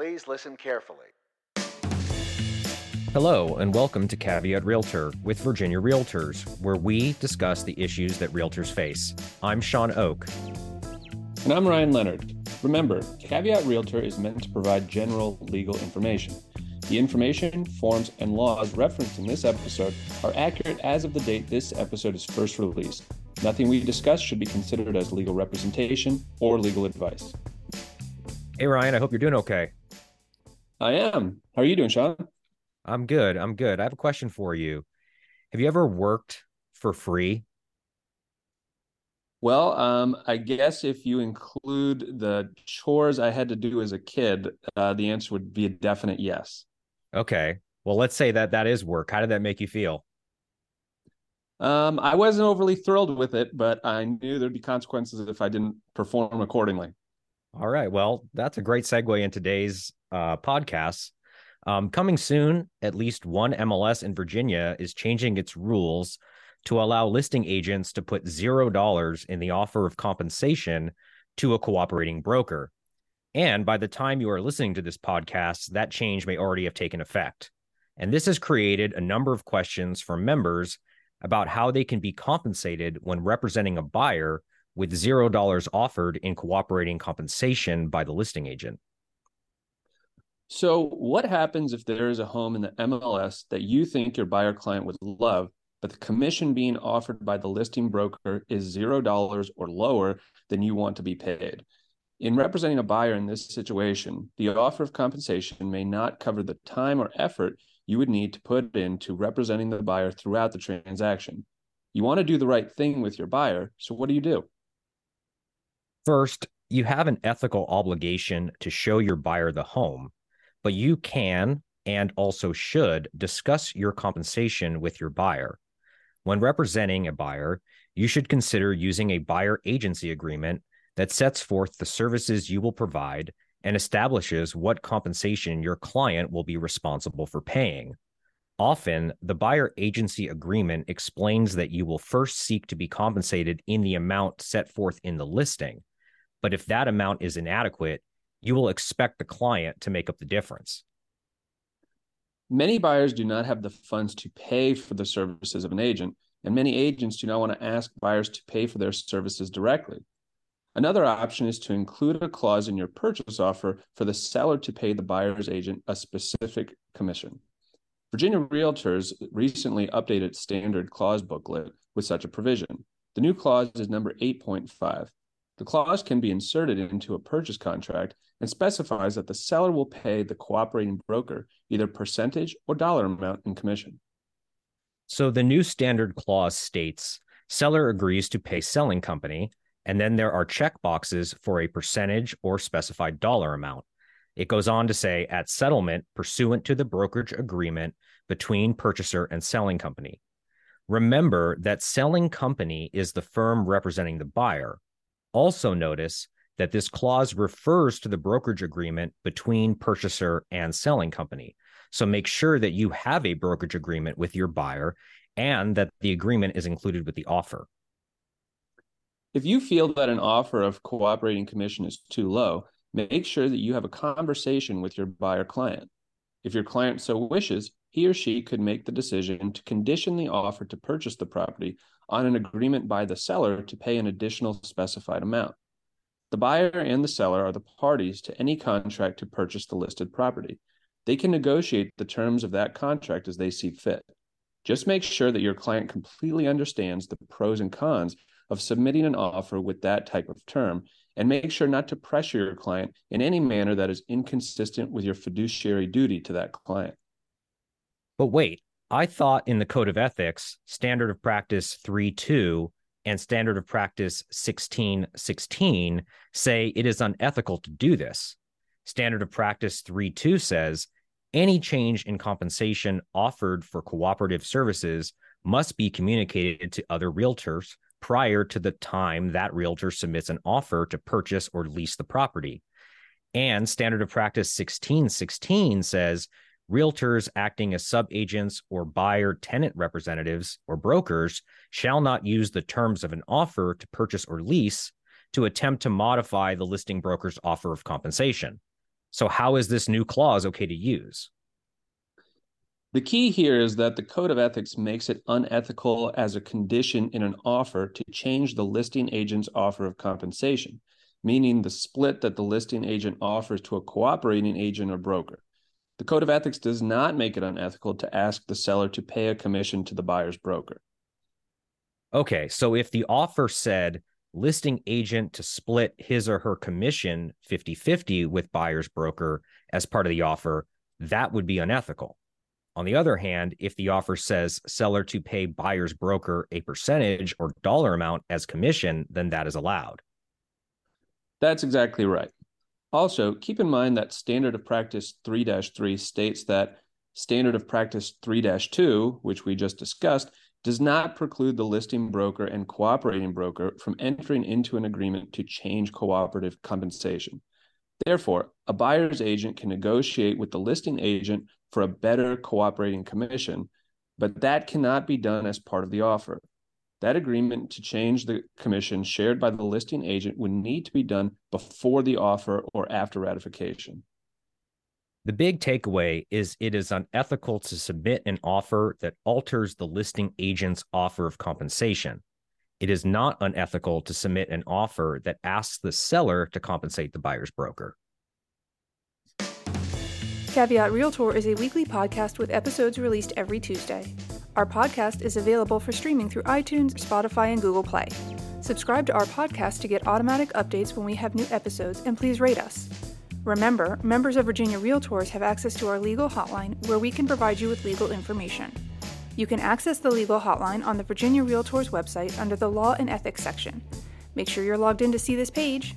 Please listen carefully. Hello, and welcome to Caveat Realtor with Virginia Realtors, where we discuss the issues that realtors face. I'm Sean Oak. And I'm Ryan Leonard. Remember, Caveat Realtor is meant to provide general legal information. The information, forms, and laws referenced in this episode are accurate as of the date this episode is first released. Nothing we discuss should be considered as legal representation or legal advice. Hey, Ryan, I hope you're doing okay. I am. How are you doing, Sean? I'm good. I'm good. I have a question for you. Have you ever worked for free? Well, um, I guess if you include the chores I had to do as a kid, uh, the answer would be a definite yes. Okay. Well, let's say that that is work. How did that make you feel? Um, I wasn't overly thrilled with it, but I knew there'd be consequences if I didn't perform accordingly. All right. Well, that's a great segue in today's uh, podcast. Um, coming soon, at least one MLS in Virginia is changing its rules to allow listing agents to put zero dollars in the offer of compensation to a cooperating broker. And by the time you are listening to this podcast, that change may already have taken effect. And this has created a number of questions from members about how they can be compensated when representing a buyer with zero dollars offered in cooperating compensation by the listing agent. So, what happens if there is a home in the MLS that you think your buyer client would love, but the commission being offered by the listing broker is zero dollars or lower than you want to be paid? In representing a buyer in this situation, the offer of compensation may not cover the time or effort you would need to put into representing the buyer throughout the transaction. You want to do the right thing with your buyer, so what do you do? First, you have an ethical obligation to show your buyer the home but you can and also should discuss your compensation with your buyer. When representing a buyer, you should consider using a buyer agency agreement that sets forth the services you will provide and establishes what compensation your client will be responsible for paying. Often, the buyer agency agreement explains that you will first seek to be compensated in the amount set forth in the listing. But if that amount is inadequate, you will expect the client to make up the difference. Many buyers do not have the funds to pay for the services of an agent, and many agents do not want to ask buyers to pay for their services directly. Another option is to include a clause in your purchase offer for the seller to pay the buyer's agent a specific commission. Virginia Realtors recently updated standard clause booklet with such a provision. The new clause is number 8.5. The clause can be inserted into a purchase contract and specifies that the seller will pay the cooperating broker either percentage or dollar amount in commission. So the new standard clause states seller agrees to pay selling company, and then there are check boxes for a percentage or specified dollar amount. It goes on to say at settlement pursuant to the brokerage agreement between purchaser and selling company. Remember that selling company is the firm representing the buyer, also, notice that this clause refers to the brokerage agreement between purchaser and selling company. So make sure that you have a brokerage agreement with your buyer and that the agreement is included with the offer. If you feel that an offer of cooperating commission is too low, make sure that you have a conversation with your buyer client. If your client so wishes, he or she could make the decision to condition the offer to purchase the property on an agreement by the seller to pay an additional specified amount. The buyer and the seller are the parties to any contract to purchase the listed property. They can negotiate the terms of that contract as they see fit. Just make sure that your client completely understands the pros and cons of submitting an offer with that type of term, and make sure not to pressure your client in any manner that is inconsistent with your fiduciary duty to that client. But wait, I thought in the Code of Ethics, Standard of Practice 3 2 and Standard of Practice 16 16 say it is unethical to do this. Standard of Practice 3 2 says any change in compensation offered for cooperative services must be communicated to other realtors prior to the time that realtor submits an offer to purchase or lease the property. And Standard of Practice 1616 says realtors acting as subagents or buyer tenant representatives or brokers shall not use the terms of an offer to purchase or lease to attempt to modify the listing broker's offer of compensation. So, how is this new clause okay to use? The key here is that the Code of Ethics makes it unethical as a condition in an offer to change the listing agent's offer of compensation, meaning the split that the listing agent offers to a cooperating agent or broker. The Code of Ethics does not make it unethical to ask the seller to pay a commission to the buyer's broker. Okay, so if the offer said listing agent to split his or her commission 50 50 with buyer's broker as part of the offer, that would be unethical. On the other hand, if the offer says seller to pay buyer's broker a percentage or dollar amount as commission, then that is allowed. That's exactly right. Also, keep in mind that Standard of Practice 3 3 states that Standard of Practice 3 2, which we just discussed, does not preclude the listing broker and cooperating broker from entering into an agreement to change cooperative compensation. Therefore, a buyer's agent can negotiate with the listing agent for a better cooperating commission, but that cannot be done as part of the offer. That agreement to change the commission shared by the listing agent would need to be done before the offer or after ratification. The big takeaway is it is unethical to submit an offer that alters the listing agent's offer of compensation. It is not unethical to submit an offer that asks the seller to compensate the buyer's broker. Caveat Realtor is a weekly podcast with episodes released every Tuesday. Our podcast is available for streaming through iTunes, Spotify, and Google Play. Subscribe to our podcast to get automatic updates when we have new episodes, and please rate us. Remember, members of Virginia Realtors have access to our legal hotline where we can provide you with legal information. You can access the legal hotline on the Virginia Realtors website under the Law and Ethics section. Make sure you're logged in to see this page.